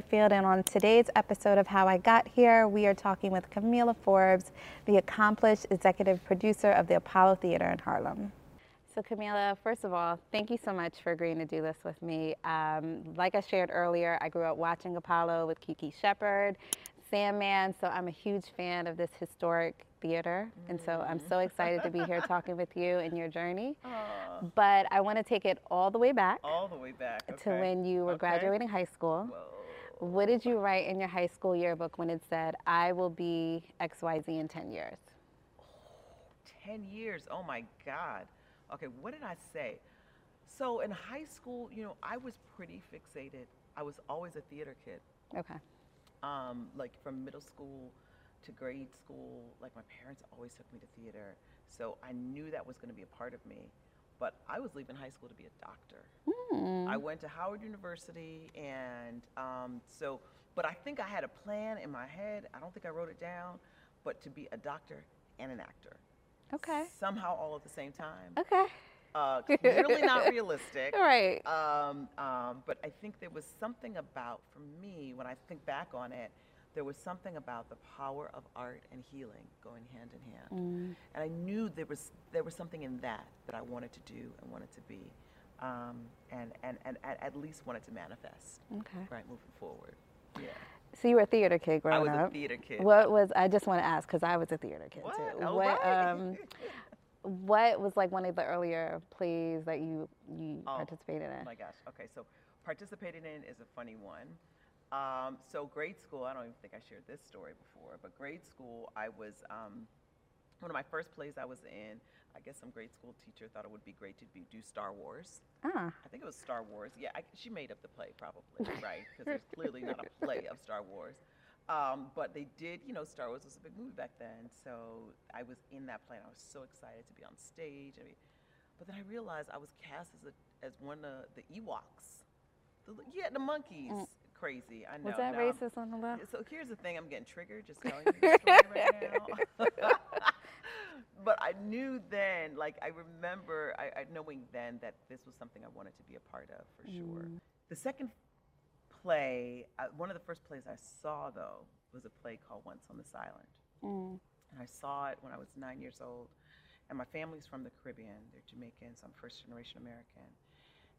Whitfield, and on today's episode of How I Got Here, we are talking with Kamilah Forbes, the accomplished executive producer of the Apollo Theater in Harlem. So, Kamilah, first of all, thank you so much for agreeing to do this with me. Um, like I shared earlier, I grew up watching Apollo with Kiki Shepard, Sandman, so I'm a huge fan of this historic theater. Mm. And so I'm so excited to be here talking with you and your journey. Aww. But I want to take it all the way back. All the way back. Okay. To when you were okay. graduating high school. Whoa. What did you write in your high school yearbook when it said, I will be XYZ in 10 years? Oh, 10 years. Oh my God. Okay, what did I say? So in high school, you know, I was pretty fixated. I was always a theater kid. Okay. Um, like from middle school to grade school, like my parents always took me to theater. So I knew that was going to be a part of me. But I was leaving high school to be a doctor. Mm. I went to Howard University, and um, so, but I think I had a plan in my head. I don't think I wrote it down, but to be a doctor and an actor. Okay. Somehow all at the same time. Okay. Uh, clearly not realistic. Right. Um, um, but I think there was something about, for me, when I think back on it, there was something about the power of art and healing going hand in hand. Mm. And I knew there was, there was something in that that I wanted to do and wanted to be. Um, and, and, and at least wanted to manifest. Okay. Right, moving forward. Yeah. So you were a theater kid growing up. I was a theater kid. What was I just want to ask because I was a theater kid what? too. Oh, what right. um, what was like one of the earlier plays that you you oh, participated in? Oh my gosh. Okay, so participating in is a funny one. Um, so grade school, I don't even think I shared this story before, but grade school, I was um, one of my first plays I was in. I guess some grade school teacher thought it would be great to be, do Star Wars. Ah. I think it was Star Wars. Yeah, I, she made up the play probably, right? Because there's clearly not a play of Star Wars. Um, but they did, you know, Star Wars was a big movie back then. So I was in that play and I was so excited to be on stage. I mean, but then I realized I was cast as, a, as one of the Ewoks. The, yeah, the monkeys. Mm. Crazy. I know. Was that racist on the left? So here's the thing I'm getting triggered just telling you this story right now. but I knew then, like I remember, I, I, knowing then that this was something I wanted to be a part of for sure. Mm. The second play, uh, one of the first plays I saw though was a play called Once on This Island, mm. and I saw it when I was nine years old. And my family's from the Caribbean; they're Jamaicans. I'm first generation American.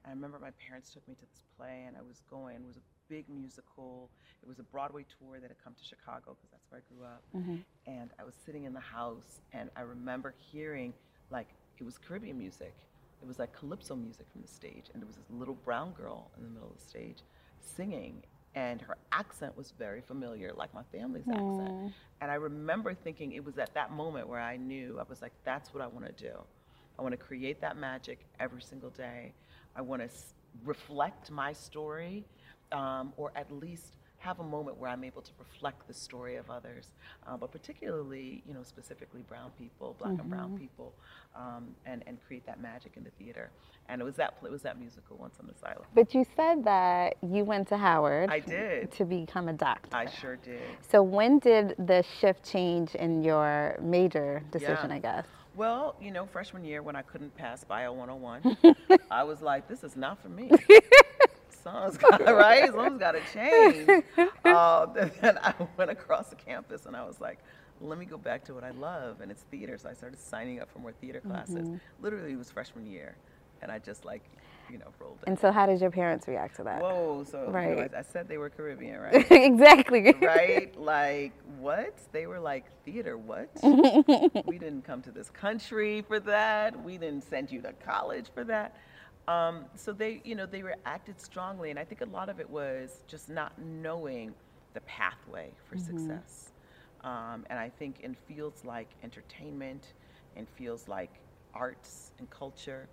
And I remember my parents took me to this play, and I was going. It was a big musical. It was a Broadway tour that had come to Chicago because that's where I grew up. Mm-hmm. And I was sitting in the house, and I remember hearing like it was Caribbean music. It was like calypso music from the stage, and there was this little brown girl in the middle of the stage singing, and her accent was very familiar, like my family's mm. accent. And I remember thinking it was at that moment where I knew I was like, that's what I want to do. I want to create that magic every single day. I want to s- reflect my story um, or at least have a moment where I'm able to reflect the story of others, uh, but particularly, you know, specifically brown people, black mm-hmm. and brown mm-hmm. people, um, and, and create that magic in the theater. And it was that it was that musical Once on the Island. But you said that you went to Howard. I did to become a doctor. I sure did. So when did the shift change in your major decision? Yeah. I guess. Well, you know, freshman year when I couldn't pass Bio 101, I was like, this is not for me. Something's got right. Something's got to change. Uh, then I went across the campus and I was like, let me go back to what I love, and it's theater. So I started signing up for more theater classes. Mm-hmm. Literally, it was freshman year, and I just like, you know, rolled. And so, how did your parents react to that? Whoa! So right. You know, I, I, said they were Caribbean, right? exactly. right? Like what? They were like theater. What? we didn't come to this country for that. We didn't send you to college for that. Um, so they, you know, they reacted strongly, and I think a lot of it was just not knowing the pathway for mm-hmm. success. Um, and I think in fields like entertainment, in fields like arts and culture,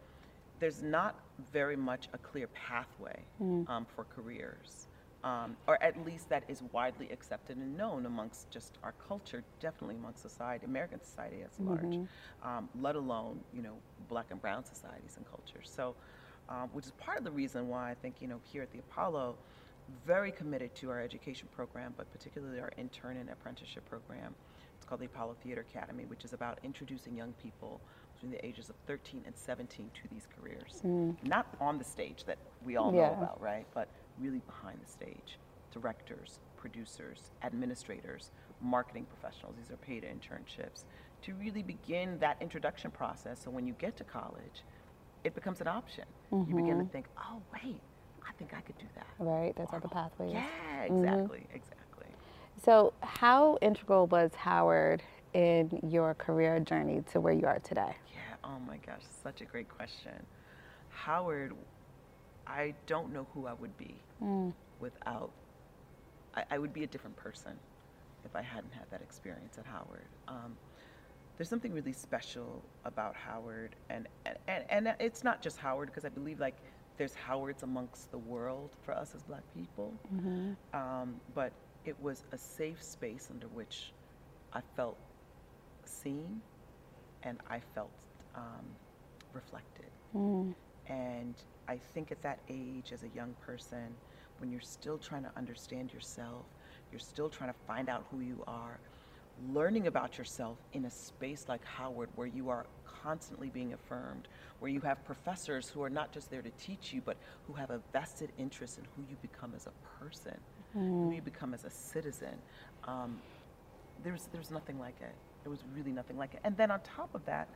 there's not very much a clear pathway mm. um, for careers. Um, or at least that is widely accepted and known amongst just our culture, definitely amongst society, American society as large, mm-hmm. um, let alone you know black and brown societies and cultures. So um, which is part of the reason why I think, you know, here at the Apollo, very committed to our education program, but particularly our intern and apprenticeship program. It's called the Apollo Theater Academy, which is about introducing young people between the ages of 13 and 17 to these careers. Mm. Not on the stage that we all yeah. know about, right? But really behind the stage directors, producers, administrators, marketing professionals. These are paid internships to really begin that introduction process. So when you get to college, it becomes an option. Mm-hmm. You begin to think, oh, wait, I think I could do that. Right, that's there's other pathways. Yeah, exactly, mm-hmm. exactly. So, how integral was Howard in your career journey to where you are today? Yeah, oh my gosh, such a great question. Howard, I don't know who I would be mm. without, I, I, would be a different person if I hadn't had that experience at Howard. Um, there's something really special about Howard, and, and, and it's not just Howard, because I believe like there's Howards amongst the world for us as black people. Mm-hmm. Um, but it was a safe space under which I felt seen and I felt um, reflected. Mm. And I think at that age, as a young person, when you're still trying to understand yourself, you're still trying to find out who you are, learning about yourself in a space like Howard, where you are constantly being affirmed, where you have professors who are not just there to teach you, but who have a vested interest in who you become as a person, mm. who you become as a citizen. Um, there's, there's nothing like it. There was really nothing like it. And then on top of that,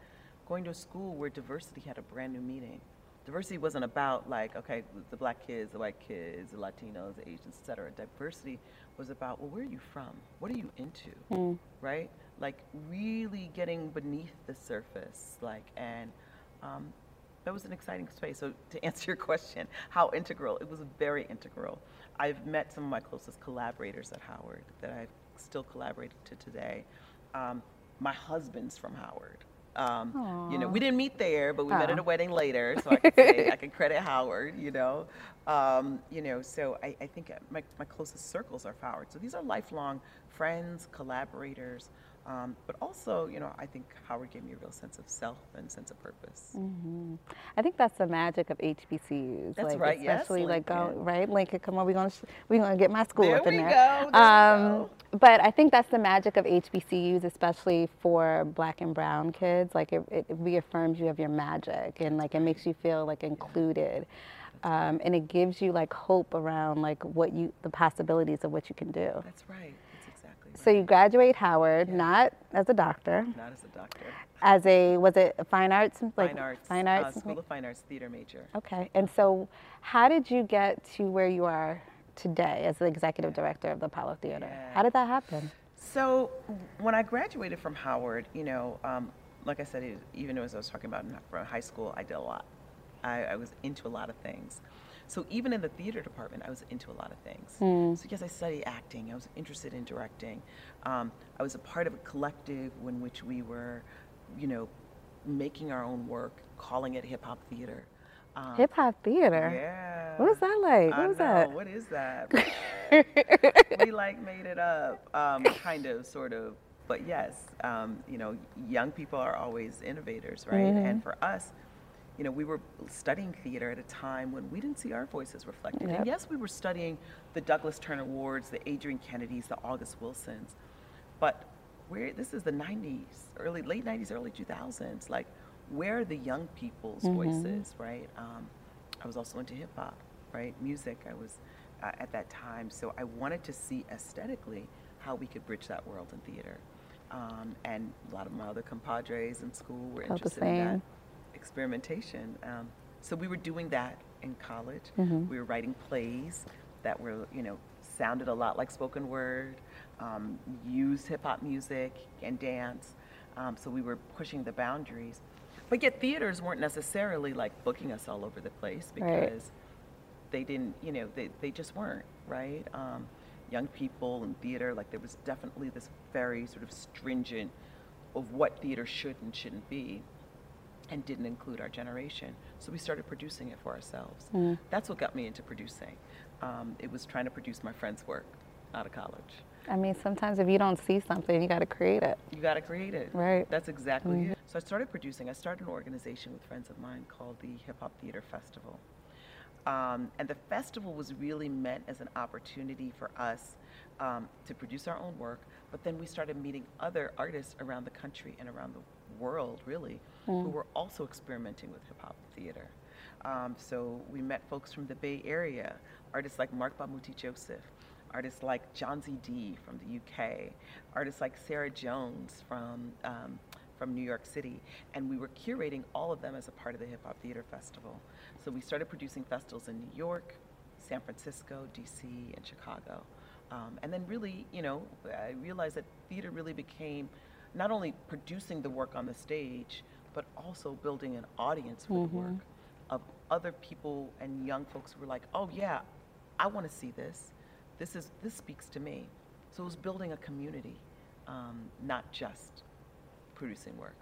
going to a school where diversity had a brand new meaning. Diversity wasn't about like, okay, the black kids, the white kids, the Latinos, the Asians, et cetera. Diversity was about, well, where are you from? What are you into? Mm. Right? Like really getting beneath the surface, like, and um, that was an exciting space. So to answer your question, how integral? It was very integral. I've met some of my closest collaborators at Howard that I've still collaborated to today. Um, my husband's from Howard. Um, you know, we didn't meet there, but we oh. met at a wedding later, so I can say I can credit Howard. You know, um, you know. So I, I think my, my closest circles are Howard. So these are lifelong friends, collaborators. Um, but also, you know, I think Howard gave me a real sense of self and sense of purpose. Mm-hmm. I think that's the magic of HBCUs. That's like, right. Especially yes, like go right, Lincoln. Come on, we're gonna we're gonna get my school there up in there. Go, there um, but I think that's the magic of HBCUs, especially for Black and Brown kids. Like it, it reaffirms you of your magic, and like it makes you feel like included. Um, and it gives you like hope around like what you the possibilities of what you can do. That's right. So you graduate Howard, yeah. not as a doctor. Not as a doctor. As a was it fine arts? Like fine arts. Fine arts. Uh, School of Fine Arts theater major. Okay, and so how did you get to where you are today as the executive director of the Apollo Theater? Yeah. How did that happen? So when I graduated from Howard, you know, um, like I said, even as I was talking about in high school, I did a lot. I, I was into a lot of things. So even in the theater department, I was into a lot of things. Mm. So yes, I studied acting. I was interested in directing. Um, I was a part of a collective in which we were, you know, making our own work, calling it hip hop theater. Um, hip hop theater. Yeah. What was that like? What I was know. that? What is that? we like made it up, um, kind of, sort of. But yes, um, you know, young people are always innovators, right? Mm-hmm. And for us, you know, we were studying theater at a time when we didn't see our voices reflected. Yep. And yes, we were studying the Douglas Turner Wards, the Adrienne Kennedys, the August Wilsons, but where this is the 90s, early late 90s, early 2000s. Like, where are the young people's mm-hmm. voices, right? Um, I was also into hip hop, right? Music. I was uh, at that time, so I wanted to see aesthetically how we could bridge that world in theater. Um, and a lot of my other compadres in school were interested in that experimentation. Um, so we were doing that in college. Mm-hmm. We were writing plays that were, you know, sounded a lot like spoken word, um, used hip hop music and dance. Um, so we were pushing the boundaries. But yet theaters weren't necessarily like booking us all over the place because right. they didn't, you know, they, they just weren't, right? Um, young people in theater, like there was definitely this very sort of stringent of what theater should and shouldn't be and didn't include our generation. So we started producing it for ourselves. Mm. That's what got me into producing. Um, it was trying to produce my friend's work out of college. I mean, sometimes if you don't see something, you got to create it. You got to create it. Right. That's exactly mm. it. So I started producing. I started an organization with friends of mine called the Hip Hop Theater Festival. Um, and the festival was really meant as an opportunity for us um, to produce our own work, but then we started meeting other artists around the country and around the world, really. Who were also experimenting with hip hop theater. Um, so we met folks from the Bay Area, artists like Marc Bamuthi Joseph, artists like Jonzi D from the UK, artists like Sarah Jones from um, from New York City, and we were curating all of them as a part of the Hip Hop Theater Festival. So we started producing festivals in New York, San Francisco, DC, and Chicago. Um, and then really, you know, I realized that theater really became not only producing the work on the stage, but also building an audience for Mm-hmm. the work of other people and young folks who were like, oh yeah, I want to see this. This is this speaks to me. So it was building a community, um, not just producing work.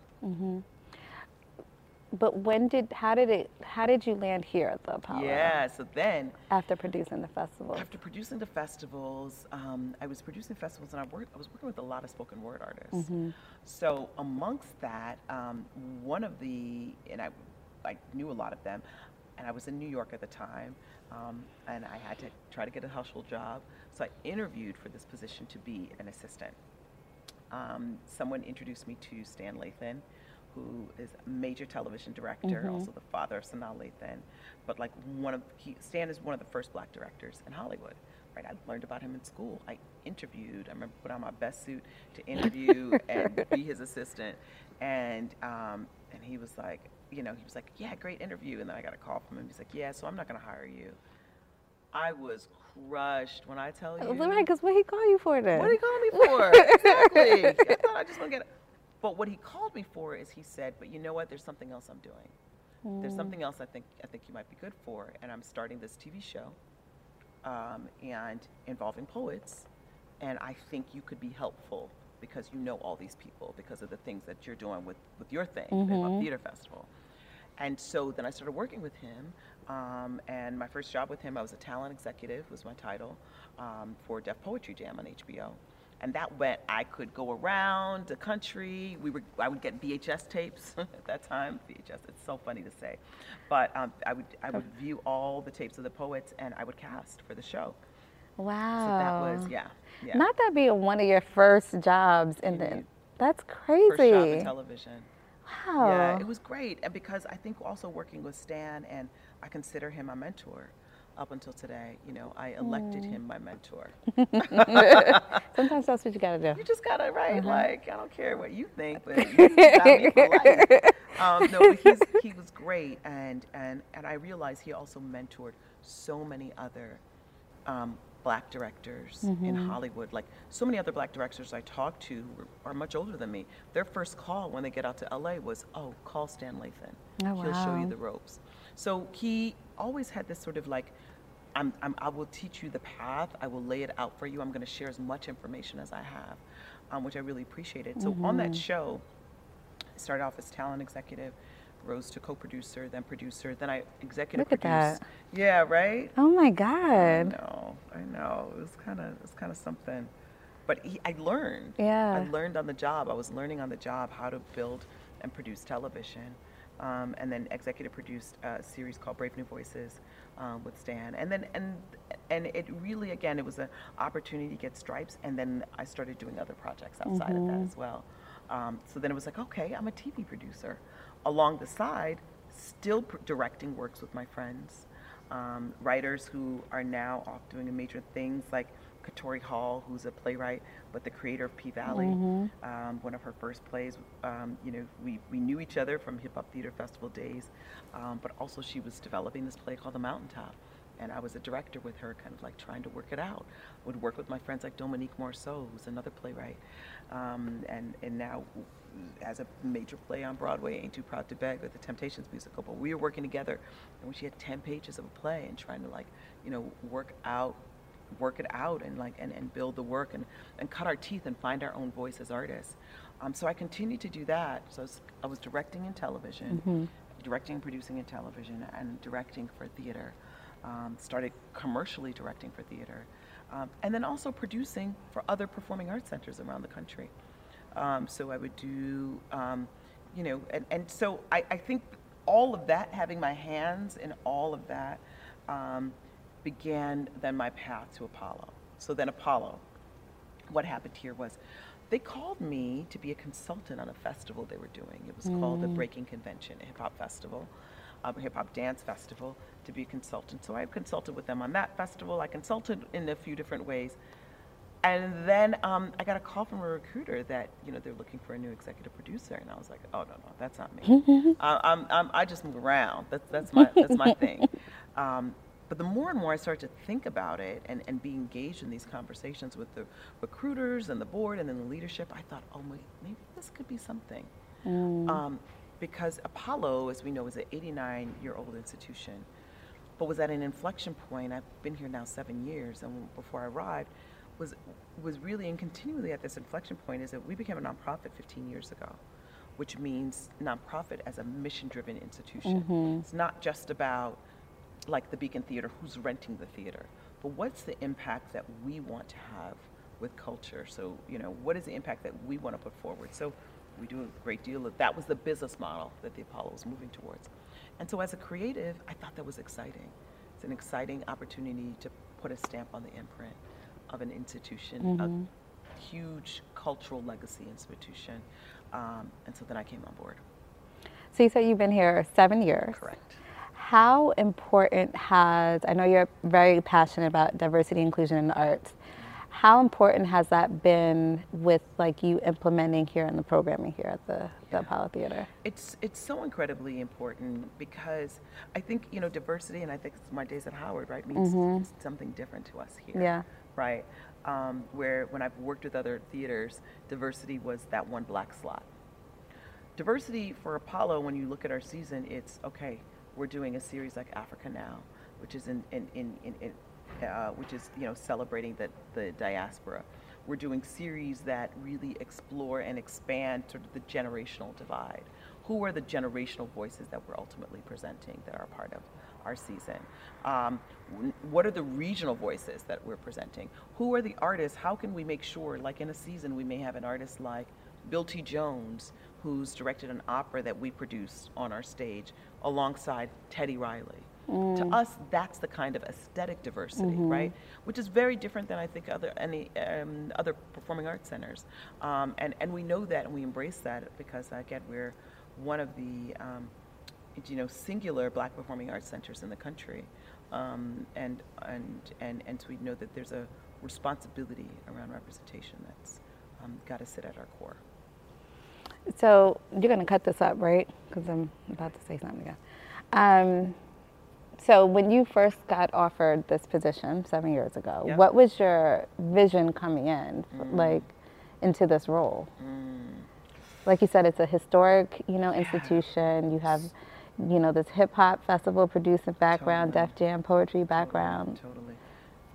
But when did, how did it, how did you land here at the Apollo? Yeah. So then After producing the festivals. After producing the festivals, um, I was producing festivals, and I worked. I was working with a lot of spoken word artists. So amongst that, um, one of the, and I, I knew a lot of them, and I was in New York at the time, um, and I had to try to get a household job. So I interviewed for this position to be an assistant. Um, someone introduced me to Stan Lathan, who is a major television director, also the father of Sanaa Lathan. But like one of he, Stan is one of the first black directors in Hollywood. Right, I learned about him in school. I interviewed. I remember put on my best suit to interview and be his assistant. And um, and he was like, you know, he was like, yeah, great interview. And then I got a call from him. He's like, yeah, so I'm not going to hire you. I was crushed when I tell you. Right, because what he call you for then? What did he call me for? exactly. I thought I just want to get. But what he called me for is he said, "But you know what? There's something else I'm doing. There's something else I think I think you might be good for, and I'm starting this TV show, um, and involving poets, and I think you could be helpful because you know all these people because of the things that you're doing with with your thing, the Hip Hop Theater Festival." And so then I started working with him. Um, and my first job with him, I was a talent executive, was my title, um, for Def Poetry Jam on HBO. And that went, I could go around the country. We were, I would get VHS tapes at that time. VHS, it's so funny to say. But um, I, would, I would view all the tapes of the poets and I would cast for the show. Wow. So that was, yeah. yeah. Not that being one of your first jobs, and then that's crazy. First job in television. Wow. Yeah, it was great. And because I think also working with Stan, and I consider him my mentor up until today. You know, I elected him my mentor. Sometimes that's what you gotta do. You just gotta, right? Uh-huh. Like, I don't care what you think, but you got me for life. Um, no, but he's, he was great. And, and, and I realized he also mentored so many other um, black directors in Mm-hmm. Hollywood. Like so many other black directors I talked to are much older than me. Their first call when they get out to LA was, "Oh, call Stan Lathan. Oh, He'll show you the ropes." So he always had this sort of like, I'm, I'm, "I will teach you the path. I will lay it out for you. I'm going to share as much information as I have," um, which I really appreciated. So on that show, I started off as talent executive. Rose to co-producer, then producer, then I executive Look at produced. Yeah, right. Oh my God. I know, I know. It was kind of, it was kind of something. But he, I learned. Yeah. I learned on the job. I was learning on the job how to build and produce television, um, and then executive produced a series called Brave New Voices um, with Stan. And then, and and it really, again, it was an opportunity to get stripes. And then I started doing other projects outside of that as well. Um, so then it was like, okay, I'm a TV producer. Along the side, still pr- directing works with my friends um, writers who are now off doing major things like Katori Hall, who's a playwright, but the creator of P Valley, um, one of her first plays. Um, you know, we, we knew each other from Hip Hop Theater Festival days, um, but also she was developing this play called The Mountaintop. And I was a director with her, kind of like trying to work it out. Would work with my friends like Dominique Morisseau, who's another playwright, um, and and now has a major play on Broadway, Ain't Too Proud to Beg, with the Temptations musical. But we were working together, and when she had ten pages of a play, and trying to like, you know, work out, work it out, and like, and, and build the work, and and cut our teeth, and find our own voice as artists. Um, so I continued to do that. So I was, I was directing in television, directing and producing in television, and directing for theater. Um, started commercially directing for theater, um, and then also producing for other performing arts centers around the country. Um, so I would do, um, you know, and, and so I, I think all of that, having my hands in all of that, um, began then my path to Apollo. So then Apollo, what happened here was they called me to be a consultant on a festival they were doing. It was called the Breaking Convention, a hip hop festival. um, Hip Hop Dance Festival, to be a consultant. So I consulted with them on that festival. I consulted in a few different ways. And then um, I got a call from a recruiter that you know they're looking for a new executive producer, and I was like, oh no no that's not me. uh, I'm, I'm, i just move around. That's that's my that's my thing. Um, but the more and more I started to think about it and, and be engaged in these conversations with the recruiters and the board and then the leadership, I thought, oh wait, maybe this could be something. Mm. Um, because Apollo, as we know, is an 89 year old institution, but was at an inflection point. I've been here now seven years, and before I arrived, was was really and continually at this inflection point is that we became a nonprofit 15 years ago, which means nonprofit as a mission-driven institution. Mm-hmm. It's not just about like the Beacon Theater, who's renting the theater, but what's the impact that we want to have with culture? So you know, what is the impact that we want to put forward? So we do a great deal of that was the business model that the Apollo was moving towards. And so as a creative, I thought that was exciting. It's an exciting opportunity to put a stamp on the imprint of an institution, mm-hmm. a huge cultural legacy institution. Um, and so then I came on board. So you said you've been here seven years. Correct. How important has, I know you're very passionate about diversity, inclusion in the arts. How important has that been with like you implementing here in the programming here at the, the Apollo Theater? It's it's so incredibly important because I think you know diversity, and I think my days at Howard right means mm-hmm. something different to us here. Yeah right? Um, where when I've worked with other theaters, diversity was that one black slot. Diversity for Apollo, when you look at our season, it's okay. We're doing a series like Africa Now, which is in, in, in, in uh, which is you know celebrating the, the diaspora. We're doing series that really explore and expand sort of the generational divide. Who are the generational voices that we're ultimately presenting that are part of our season? Um, what are the regional voices that we're presenting? Who are the artists? How can we make sure, like in a season, we may have an artist like Bill T. Jones, who's directed an opera that we produce on our stage alongside Teddy Riley. Mm. To us, that's the kind of aesthetic diversity, mm-hmm. right? Which is very different than I think other any um, other performing arts centers, um, and and we know that and we embrace that because again we're one of the um, you know, singular black performing arts centers in the country. Um, and, and, and, and so we know that there's a responsibility around representation that's um, got to sit at our core. So you're going to cut this up, right? Because I'm about to say something again. Um, so when you first got offered this position seven years ago, yep. what was your vision coming in, mm. like, into this role? Mm. Like you said, it's a historic, you know, institution. You have you know, this hip hop festival producing background, totally. Def Jam poetry background. Totally, totally.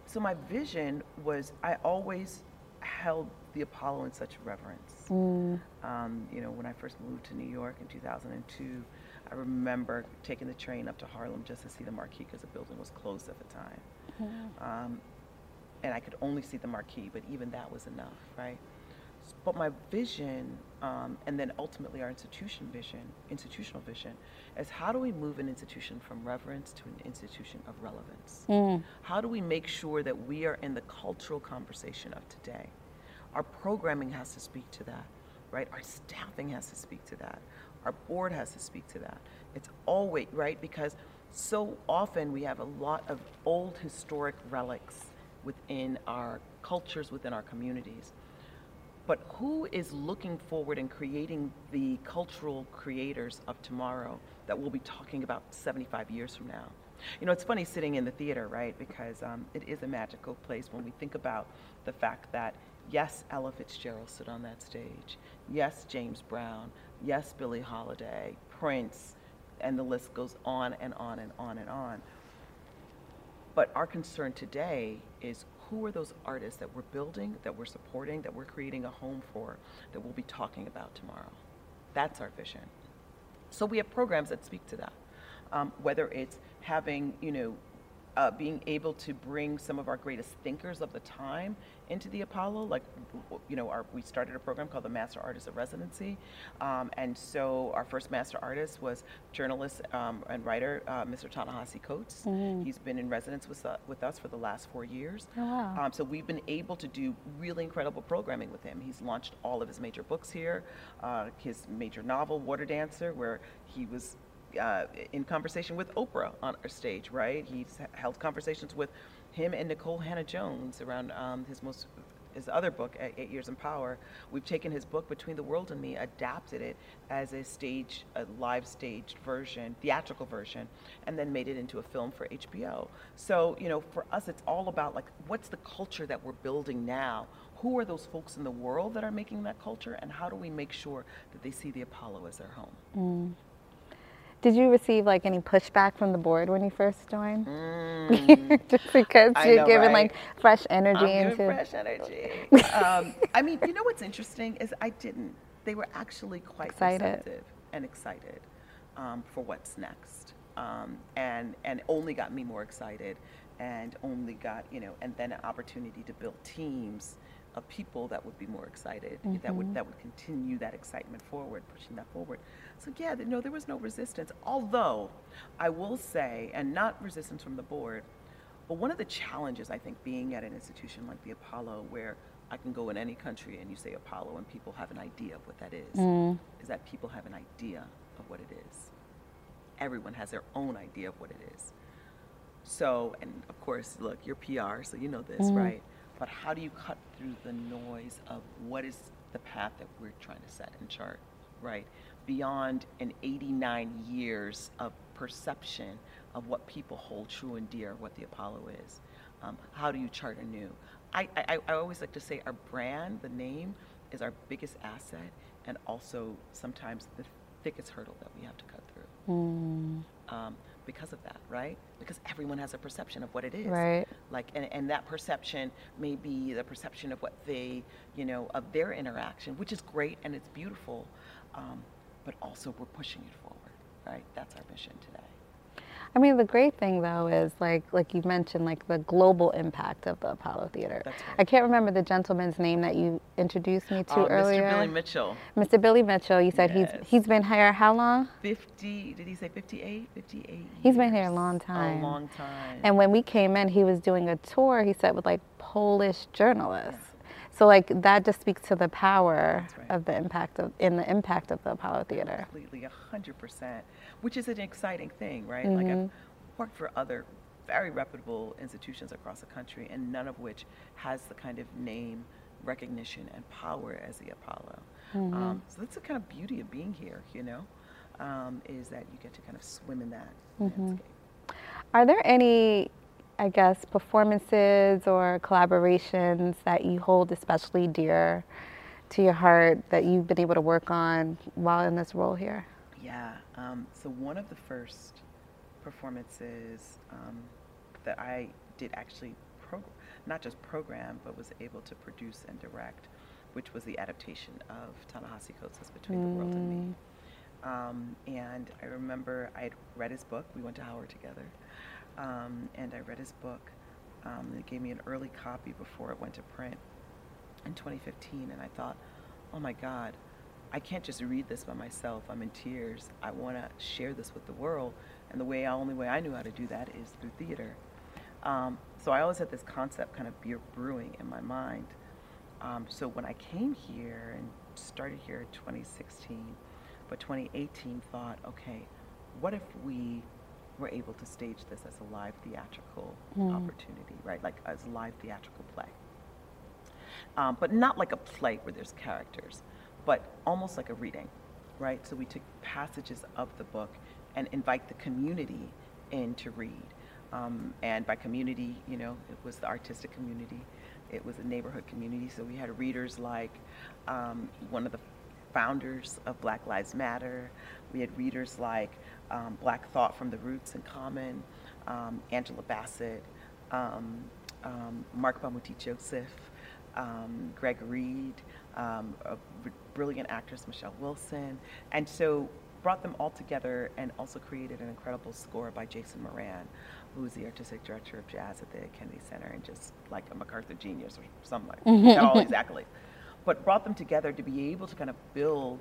So my vision was I always held the Apollo in such reverence. Mm. Um, you know, when I first moved to New York in 2002, I remember taking the train up to Harlem just to see the marquee because the building was closed at the time. Mm. Um, and I could only see the marquee, but even that was enough, right? But my vision, um, and then ultimately our institution vision, institutional vision, is how do we move an institution from reverence to an institution of relevance? Mm. How do we make sure that we are in the cultural conversation of today? Our programming has to speak to that, right? Our staffing has to speak to that. Our board has to speak to that. It's always, right? Because so often we have a lot of old historic relics within our cultures, within our communities but who is looking forward and creating the cultural creators of tomorrow that we'll be talking about 75 years from now? You know, it's funny sitting in the theater, right? Because um, it is a magical place when we think about the fact that, yes, Ella Fitzgerald stood on that stage. Yes, James Brown. Yes, Billie Holiday, Prince, and the list goes on and on and on and on. But our concern today is who are those artists that we're building, that we're supporting, that we're creating a home for, that we'll be talking about tomorrow. That's our vision. So we have programs that speak to that. Um, whether it's having, you know, uh, being able to bring some of our greatest thinkers of the time into the Apollo. Like, you know, our, we started a program called the Master Artist of Residency. Um, and so our first master artist was journalist um, and writer, uh, Mr. Ta-Nehisi Coates. Mm-hmm. He's been in residence with, uh, with us for the last four years. Oh, wow. Um, so we've been able to do really incredible programming with him. He's launched all of his major books here, uh, his major novel, Water Dancer, where he was uh, in conversation with Oprah on our stage, right? He's held conversations with him and Nikole Hannah-Jones around um, his most his other book, Eight Years in Power. We've taken his book, Between the World and Me, adapted it as a stage, a live staged version, theatrical version, and then made it into a film for HBO. So, you know, for us, it's all about like, what's the culture that we're building now? Who are those folks in the world that are making that culture, and how do we make sure that they see the Apollo as their home? Mm. Did you receive like any pushback from the board when you first joined? Mm. Just because I you're know, giving right? like fresh energy I'm into fresh energy. um, I mean, you know what's interesting is I didn't. They were actually quite Excited. receptive and excited um, for what's next, um, and and only got me more excited, and only got you know, and then an opportunity to build teams of people that would be more excited, that Mm-hmm. would that would continue that excitement forward, pushing that forward. So yeah, no, there was no resistance. Although I will say, and not resistance from the board, but one of the challenges I think being at an institution like the Apollo, where I can go in any country and you say Apollo and people have an idea of what that is, Mm. is that people have an idea of what it is. Everyone has their own idea of what it is. So, and of course, look, you're PR, so you know this, Mhm. right? But how do you cut through the noise of what is the path that we're trying to set and chart, right? Beyond an 89 years of perception of what people hold true and dear, what the Apollo is. Um, how do you chart anew? I, I, I always like to say our brand, the name, is our biggest asset and also sometimes the thickest hurdle that we have to cut through Mm. um, because of that, right? Because everyone has a perception of what it is. Right. Like, and, and that perception may be the perception of what they, you know, of their interaction, which is great and it's beautiful, um, but also we're pushing it forward, right? That's our mission today. I mean, the great thing though is like like you mentioned, like the global impact of the Apollo Theater. That's right. I can't remember the gentleman's name that you introduced me to Uh, earlier. Mr. Billy Mitchell, Mr. Billy Mitchell. You said Yes. he's he's been here how long? 50, did he say 58? 58 He's been here a long time. A long time. And when we came in, he was doing a tour. He said with like Polish journalists. So like that just speaks to the power right. of the impact of in the impact of the Apollo Theater. Completely, a hundred percent, which is an exciting thing, right? Like I've worked for other very reputable institutions across the country, and none of which has the kind of name recognition and power as the Apollo. Um, so that's the kind of beauty of being here, you know, um, is that you get to kind of swim in that landscape. Are there any, I guess, performances or collaborations that you hold especially dear to your heart that you've been able to work on while in this role here? Yeah. Um, so one of the first performances um, that I did actually pro- not just program, but was able to produce and direct, which was the adaptation of Ta-Nehisi Coates' Between the World and Me. Um, and I remember I had read his book. We went to Howard together, um, and I read his book. Um, they gave me an early copy before it went to print in 2015, and I thought, oh my God, I can't just read this by myself. I'm in tears. I want to share this with the world, and the way, only way I knew how to do that is through theater. Um, so I always had this concept kind of brewing in my mind. Um, so when I came here and started here in 2016, but 2018 thought, okay, what if we were able to stage this as a live theatrical opportunity, right? Like as a live theatrical play. Um, but not like a play where there's characters, but almost like a reading, right? So we took passages of the book and invite the community in to read. Um, and by community, you know, it was the artistic community, it was a neighborhood community. So we had readers like um, one of the founders of Black Lives Matter. We had readers like um, Black Thought from the Roots in Common, um, Angela Bassett, um, um, Marc Bamuthi Joseph, um, Greg Reed, um, brilliant actress, Michelle Wilson. And so brought them all together and also created an incredible score by Jason Moran, who's the artistic director of jazz at the Kennedy Center and just like a MacArthur genius or something like that. All these accolades. But brought them together to be able to kind of build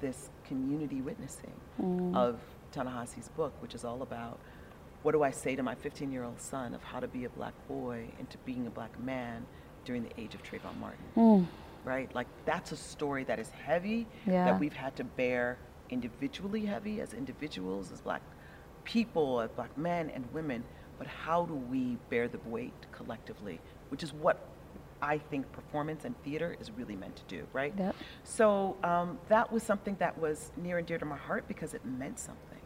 this community witnessing mm. of Ta-Nehisi's book, which is all about what do I say to my 15 year old son of how to be a black boy into being a black man during the age of Trayvon Martin? Hmm. Right? Like, that's a story that is heavy Yeah. that we've had to bear individually heavy as individuals, as black people, as black men and women, but how do we bear the weight collectively, which is what I think performance and theater is really meant to do, right? Yep. So um, that was something that was near and dear to my heart because it meant something.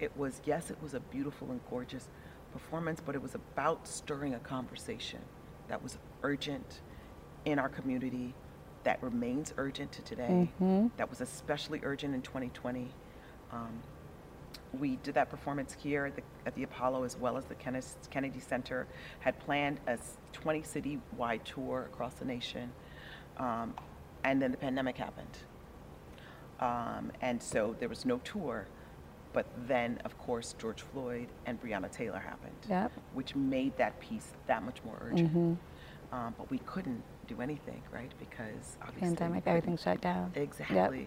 It was, yes, it was a beautiful and gorgeous performance, but it was about stirring a conversation that was urgent in our community, that remains urgent to today, that was especially urgent in 2020. Um, we did that performance here at the, at the Apollo as well as the Kennedy, Kennedy Center, had planned a 20 city-wide tour across the nation, um, and then the pandemic happened. Um, and so there was no tour, but then, of course, George Floyd and Breonna Taylor happened, Yep. which made that piece that much more urgent. Um, but we couldn't do anything, right? Because obviously Pandemic, everything shut down. Exactly.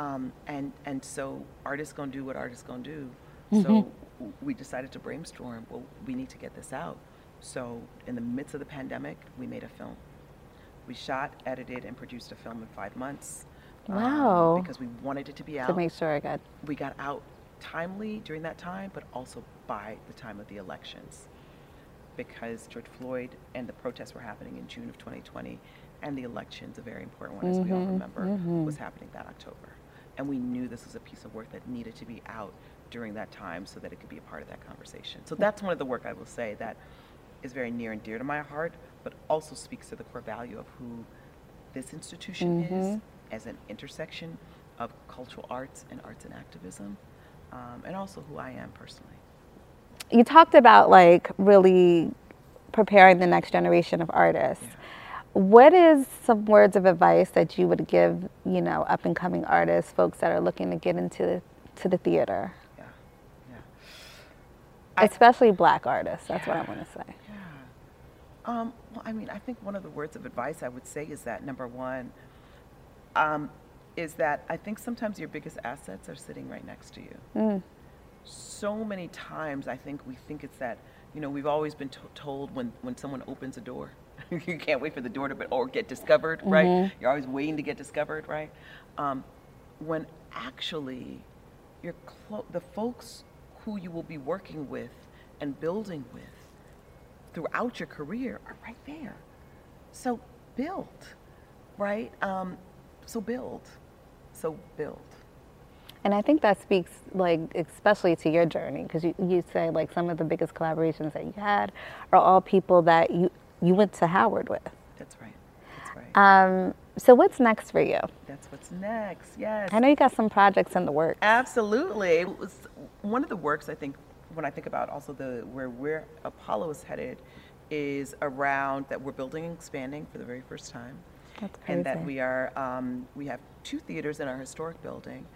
Um, and and so artists gonna do what artists gonna do. Mm-hmm. So we decided to brainstorm. Well, we need to get this out. So in the midst of the pandemic, we made a film. We shot, edited, and produced a film in five months. um, Wow. because we wanted it to be To out. make sure I got we got out timely during that time, but also by the time of the elections. Because George Floyd and the protests were happening in June of 2020, and the elections, a very important one, as we all remember, was happening that October. And we knew this was a piece of work that needed to be out during that time so that it could be a part of that conversation. So that's one of the work I will say that is very near and dear to my heart, but also speaks to the core value of who this institution is as an intersection of cultural arts and arts and activism, um, and also who I am personally. you talked about like really preparing the next generation of artists. What is some words of advice that you would give, you know, up and coming artists, folks that are looking to get into to the theater, Yeah, yeah, I- especially black artists? That's what I want to say. yeah. Um, well, I mean, I think one of the words of advice I would say is that number one, um, is that I think sometimes your biggest assets are sitting right next to you. so many times I think we think it's that, you know, we've always been to- told when, when someone opens a door, you can't wait for the door to or get discovered, right? You're always waiting to get discovered, right? Um, when actually, your clo- the folks who you will be working with and building with throughout your career are right there. So build, right? Um, so build, so build. And I think that speaks like especially to your journey because you, you say like some of the biggest collaborations that you had are all people that you you went to Howard with. That's right. That's right. Um, so what's next for you? That's what's next. Yes. I know you got some projects in the works. Absolutely. It was one of the works I think when I think about also the where where Apollo is headed is around that we're building and expanding for the very first time. That's crazy. And that we are um, we have two theaters in our historic building,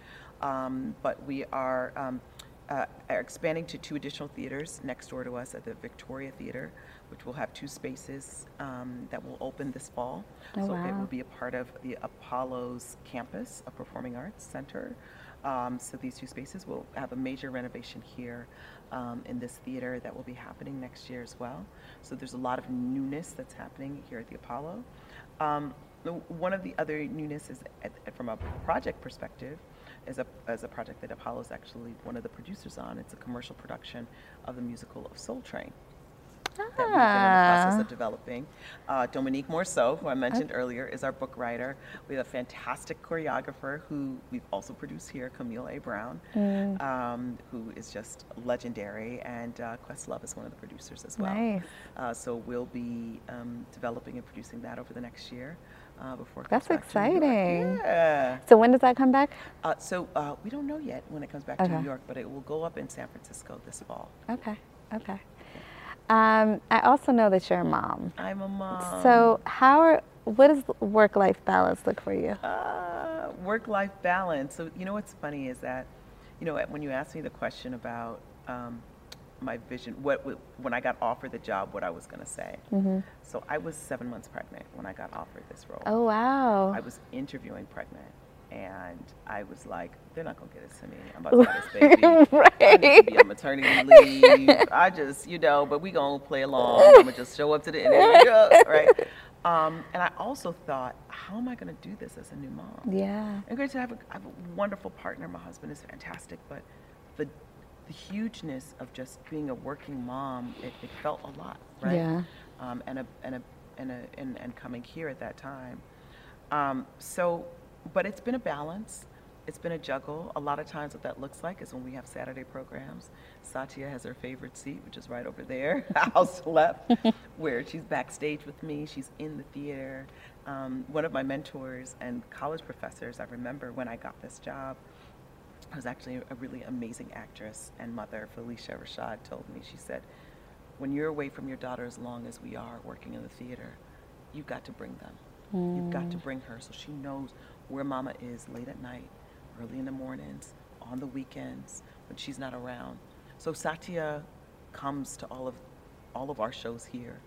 um, but we are, um, uh, are expanding to two additional theaters next door to us at the Victoria Theater, which will have two spaces um, that will open this fall. Oh, so it will be a part of the Apollo's campus, a performing arts center. Um, so these two spaces will have a major renovation here um, in this theater that will be happening next year as well. So there's a lot of newness that's happening here at the Apollo. Um, one of the other newness is at, at- from a project perspective is a, as a project that Apollo is actually one of the producers on. It's a commercial production of the musical of Soul Train that we've been in the process Ah. of developing. Uh, Dominique Morisseau, who I mentioned earlier, is our book writer. We have a fantastic choreographer who we've also produced here, Camille A. Brown, Mm. um, who is just legendary, and uh, Questlove is one of the producers as well. Nice. Uh, so we'll be um, developing and producing that over the next year. Uh, before it comes That's back to New York. exciting. Yeah. So when does that come back? Uh, so uh, we don't know yet when it comes back to New York, but it will go up in San Francisco this fall. Okay. Okay. Um, I also know that you're a mom. I'm a mom. So how are, what does work-life balance look for you? Uh, work-life balance. So you know what's funny is that, you know, when you asked me the question about um, my vision, what when I got offered the job, what I was going to say. So I was seven months pregnant when I got offered this role. Oh wow. I was interviewing pregnant, and I was like, they're not gonna get it to me. I'm about to have this baby. right. I be on maternity leave. I just, you know, but we gonna play along. I'm gonna just show up to the interview, right? Um, and I also thought, how am I gonna do this as a new mom? Yeah. And great to have a, I have a wonderful partner. My husband is fantastic, but the the hugeness of just being a working mom, it, it felt a lot, right? Yeah. Um, and a and a and a and, and coming here at that time. Um, so, but it's been a balance. It's been a juggle. A lot of times, what that looks like is when we have Saturday programs. Satya has her favorite seat, which is right over there, house left, where she's backstage with me. She's in the theater. Um, one of my mentors and college professors, I remember when I got this job, was actually a really amazing actress and mother, Phylicia Rashad, told me. She said, when you're away from your daughter as long as we are working in the theater, you've got to bring them. You've got to bring her so she knows where mama is late at night, early in the mornings, on the weekends, when she's not around. So Satya comes to all of all of our shows here.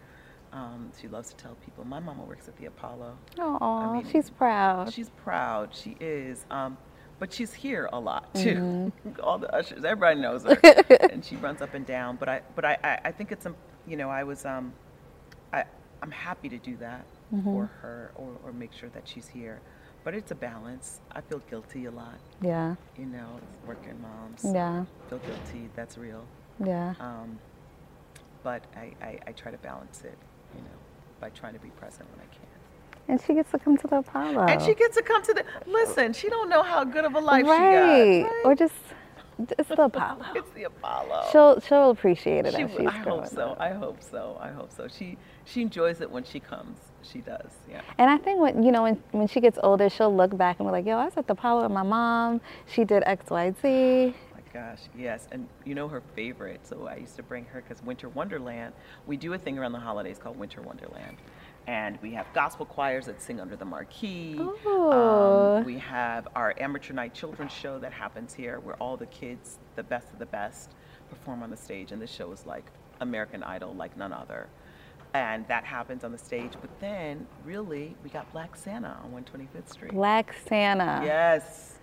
Um, she loves to tell people, my mama works at the Apollo. Oh, I mean, she's proud. She's proud. She is. Um, but she's here a lot too. All the ushers, everybody knows her, and she runs up and down. But I, but I, I, think it's, um, you know, I was, um, I, I'm happy to do that for her or, or make sure that she's here. But it's a balance. I feel guilty a lot. yeah. You know, working moms Yeah. feel guilty. That's real. Yeah. Um, but I, I, I try to balance it, you know, by trying to be present when I can. And she gets to come to the Apollo. And she gets to come to the listen. She don't know how good of a life right. she got. right? Or just it's the Apollo. It's the Apollo. She'll she'll appreciate it She I hope so. I hope so. I hope so. She she enjoys it when she comes. She does. Yeah. And I think when you know when when she gets older, she'll look back and be like, "Yo, I was at the Apollo with my mom. She did X, Y, Z." My gosh, yes. And you know her favorite. So I used to bring her because Winter Wonderland. We do a thing around the holidays called Winter Wonderland, and we have gospel choirs that sing under the marquee. Oh. Um, we have our amateur night children's show that happens here, where all the kids, the best of the best, perform on the stage. And this show is like American Idol, like none other. And that happens on the stage. But then, really, we got Black Santa on 125th Street. Black Santa. Yes.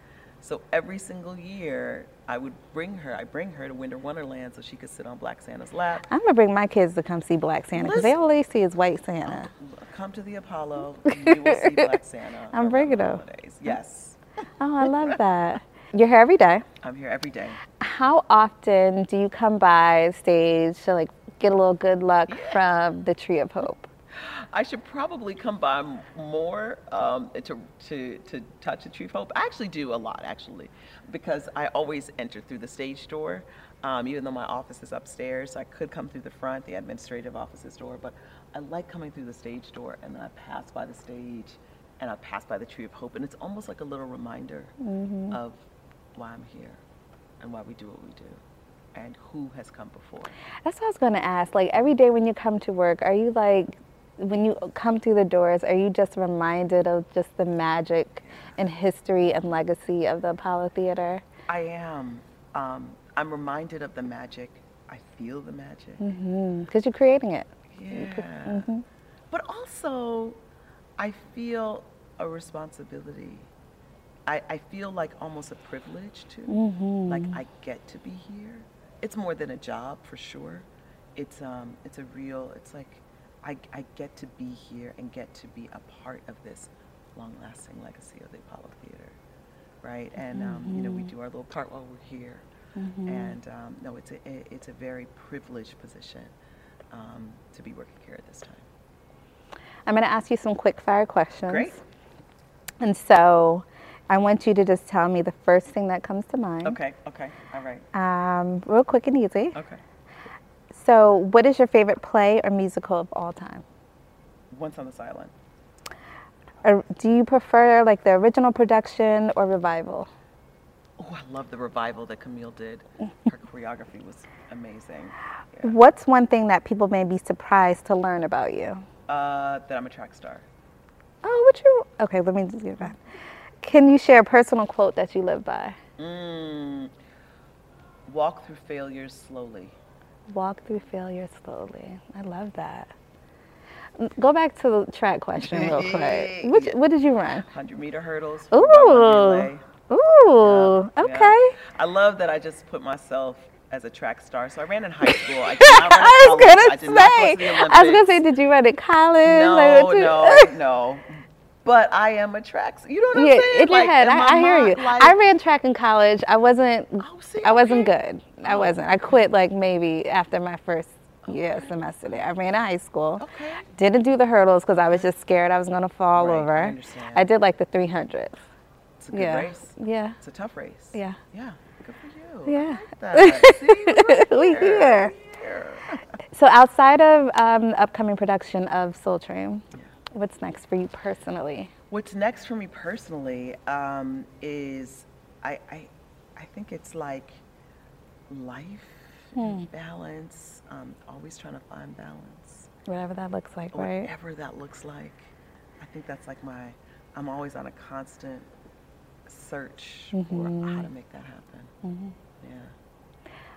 So every single year, I would bring her. I bring her to Winter Wonderland so she could sit on Black Santa's lap. I'm gonna bring my kids to come see Black Santa because they all they see is White Santa. Oh, come to the Apollo. You will see Black Santa. I'm bringing them. holidays. Yes. Oh, I love that. You're here every day. I'm here every day. How often do you come by stage to like get a little good luck from the Tree of Hope? I should probably come by more um, to, to, to touch the tree of hope. I actually do a lot, actually, because I always enter through the stage door. Um, even though my office is upstairs, I could come through the front, the administrative office's door, but I like coming through the stage door and then I pass by the stage and I pass by the tree of hope. And it's almost like a little reminder of why I'm here and why we do what we do and who has come before. That's what I was gonna ask. Like every day when you come to work, are you like when you come through the doors, are you just reminded of just the magic and history and legacy of the Apollo Theater? I am. Um, I'm reminded of the magic. I feel the magic. Mm-hmm. Because you're creating it. Yeah. Mm-hmm. But also, I feel a responsibility. I, I feel like almost a privilege too. Mm-hmm. Like I get to be here. It's more than a job for sure. It's um it's a real. It's like I I get to be here and get to be a part of this long-lasting legacy of the Apollo Theater, right? And um, you know we do our little part while we're here. And um, no, it's a it- it's a very privileged position um, to be working here at this time. I'm gonna ask you some quick fire questions. Great. And so I want you to just tell me the first thing that comes to mind. Okay. Okay. All right. Um, real quick and easy. Okay. So, what is your favorite play or musical of all time? Once on this island. Or do you prefer like the original production or revival? Oh, I love the revival that Camille did. Her choreography was amazing. Yeah. What's one thing that people may be surprised to learn about you? Uh, that I'm a track star. Oh, what you? Okay, let me just get that. Can you share a personal quote that you live by? Mm. Walk through failures slowly. Walk through failure slowly. I love that. Go back to the track question real quick. Which, Yeah. what did you run? 100 meter hurdles. Ooh. Ooh, Yeah, okay. yeah. I love that I just put myself as a track star. So I ran in high school. I did not run I was college. Gonna did not go to the say. I was gonna say, did you run in college? No, Like, no, no. But I am a track. You know what I'm yeah, saying? in your Like, my I, I hear you. like- I ran track in college. I wasn't. Oh, see, I wasn't okay. good. I Oh. wasn't. I quit like maybe after my first year semester there. I ran in high school. Okay. Didn't do the hurdles because I was just scared I was gonna fall Right, I over. understand. I did like the 300. It's a good yeah. race. Yeah. It's a tough race. Yeah. Yeah. Good for you. Yeah. I like that. See, we're We here. here. We're here. So outside of um, upcoming production of Soul Train, what's next for you personally? What's next for me personally um, is I, I I think it's like life and balance. Um, always trying to find balance, Whatever that looks like, right? whatever that looks like. I think that's like my. I'm always on a constant search for how to make that happen. Yeah.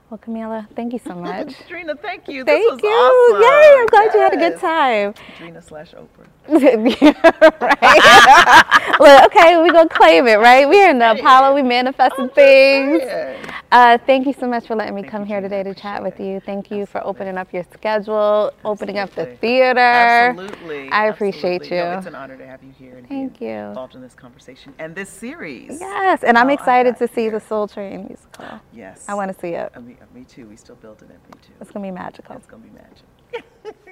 Well, Kamilah, thank you so much. Dreena, thank you. thank this was you. awesome. Yay! I'm glad you had a good time. Dreena slash Oprah. right. Look, okay, we're gonna claim it, right? We're in the Apollo, we manifesting things. saying. Uh, thank you so much for letting me Thank come here today to chat with you. Thank you for opening up your schedule, opening up the theater. Absolutely. I appreciate absolutely. No, you. it's an honor to have you here and Thank be you. involved in this conversation and this series. Yes, and I'm excited to see here. the Soul Train musical. Yes. I want to see it. Uh, me, uh, me too. We still building it. Me too. It's gonna be magical. It's gonna be magic.